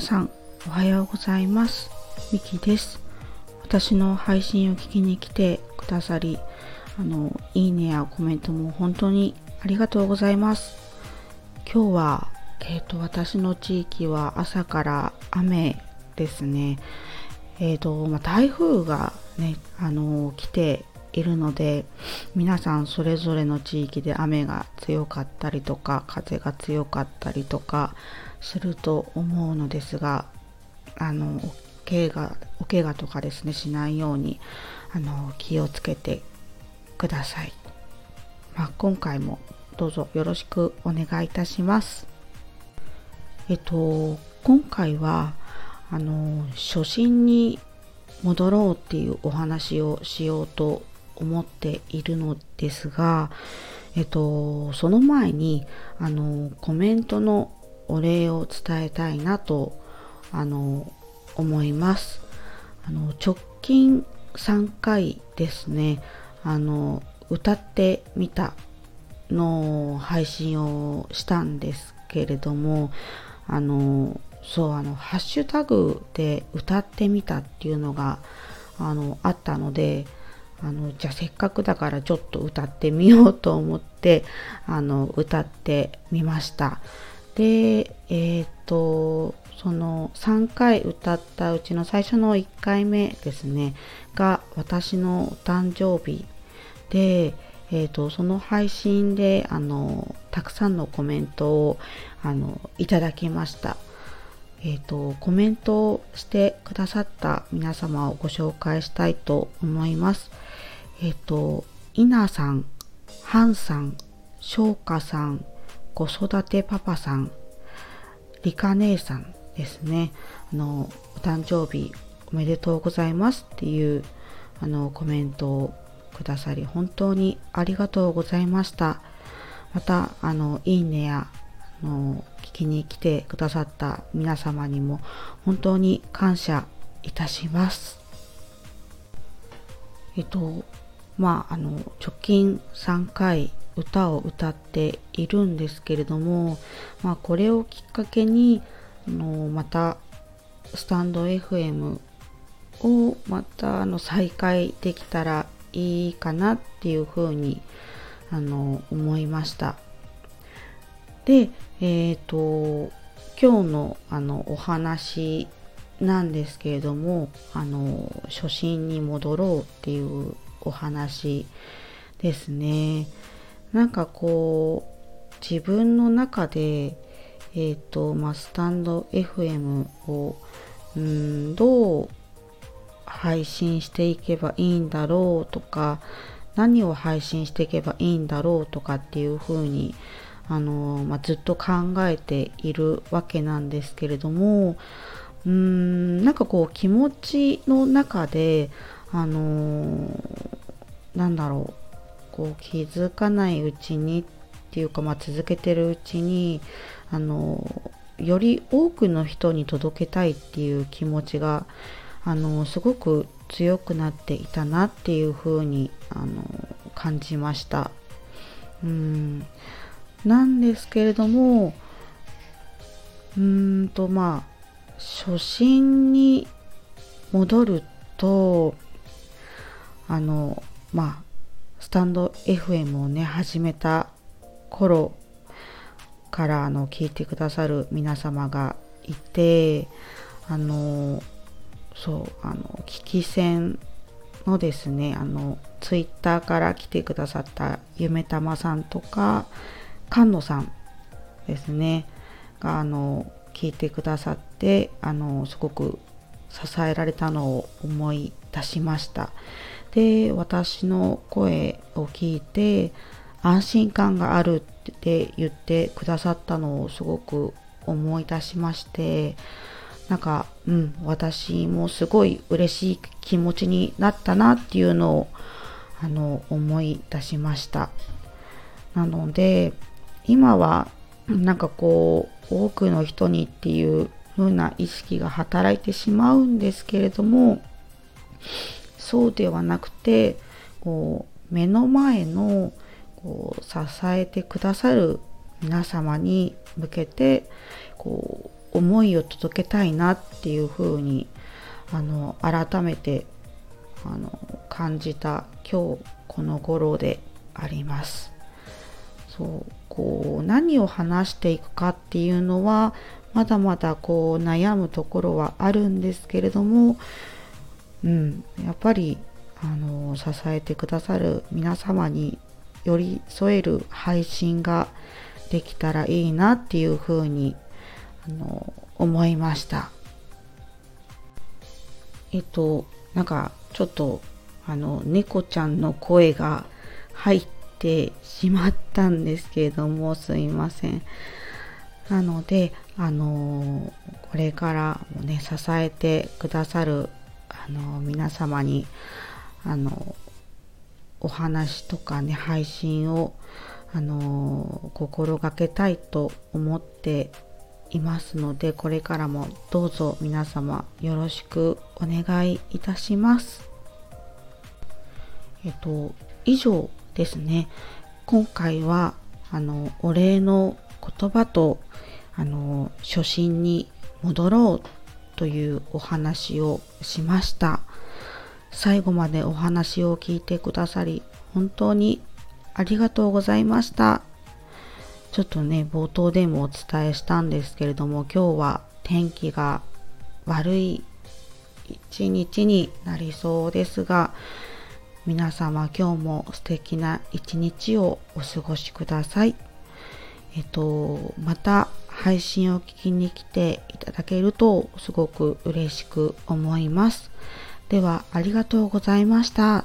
皆さんおはようございます。ミキです。私の配信を聞きに来てくださりあのいいねやコメントも本当にありがとうございます。今日はえっ、ー、と私の地域は朝から雨ですね。えっ、ー、とまあ、台風がねあの来ているので皆さんそれぞれの地域で雨が強かったりとか風が強かったりとかすると思うのですがあのお怪我お怪我とかですねしないようにあの気をつけてください、まあ、今回もどうぞよろしくお願いいたします。えっと今回はあの初心に戻ろうっていうお話をしようと思っているのですが、えっと、その前にあのコメントのお礼を伝えたいなとあの思います。あの直近3回ですねあの歌ってみたの配信をしたんですけれどもあのそうあのハッシュタグで歌ってみたっていうのがあのあったのであのじゃあせっかくだからちょっと歌ってみようと思ってあの歌ってみましたでえっ、とその3回歌ったうちの最初の1回目ですねが私のお誕生日で、えーと、その配信であのたくさんのコメントをあのいただきましたえーと、コメントをしてくださった皆様をご紹介したいと思います。えっ、ー、と、稲さん、ハンさん、翔歌さん、子育てパパさん、リカ姉さんですね。あの、お誕生日おめでとうございますっていうあのコメントをくださり本当にありがとうございました。また、あの、いいねやあの聞きに来てくださった皆様にも本当に感謝いたします。えっと、まあ、あの直近3回歌を歌っているんですけれども、まあ、これをきっかけにあのまたスタンド FM をまたあの再開できたらいいかなっていうふうにあの思いました。で、えっ、ー、と今日のあのお話なんですけれどもあの初心に戻ろうっていうお話ですね。なんかこう自分の中でえっ、ー、とまあスタンド FM をうんどう配信していけばいいんだろうとか何を配信していけばいいんだろうとかっていうふうにあの、まあ、ずっと考えているわけなんですけれどもうんなんかこう気持ちの中であの、なんだろうこう気づかないうちにっていうか、まあ、続けてるうちにあのより多くの人に届けたいっていう気持ちがあのすごく強くなっていたなっていうふうにあの感じました。うんなんですけれどもうーんとまあ初心に戻るとあのまあスタンド FM をね始めた頃からあの聞いてくださる皆様がいてあのそうあの聞き戦のですねあのツイッターから来てくださったゆめたまさんとか菅野さんですねがあの聞いてくださってあのすごく支えられたのを思い出しました。で私の声を聞いて安心感があるって言ってくださったのをすごく思い出しましてなんかうん私もすごい嬉しい気持ちになったなっていうのをあの思い出しました。なので今はなんかこう多くの人にっていう風な意識が働いてしまうんですけれどもそうではなくてこう目の前のこう支えてくださる皆様に向けてこう思いを届けたいなっていうふうにあの改めてあの感じた今日この頃であります。そうこう何を話していくかっていうのはまだまだこう悩むところはあるんですけれども、うん、やっぱりあの支えてくださる皆様に寄り添える配信ができたらいいなっていうふうにあの思いました。えっとなんかちょっとあの猫ちゃんの声が入ってしまったんですけれどもすいません。なのであのこれからもね支えてくださるあの皆様にあのお話とかね配信をあの心がけたいと思っていますのでこれからもどうぞ皆様よろしくお願いいたします。えっと以上ですね今回はあのお礼の言葉とあの初心に戻ろうというお話をしました。最後までお話を聞いてくださり本当にありがとうございました。ちょっとね、冒頭でもお伝えしたんですけれども、今日は天気が悪い一日になりそうですが、皆様今日も素敵な一日をお過ごしください。えっと、また配信を聞きに来ていただけるとすごく嬉しく思います。ではありがとうございました。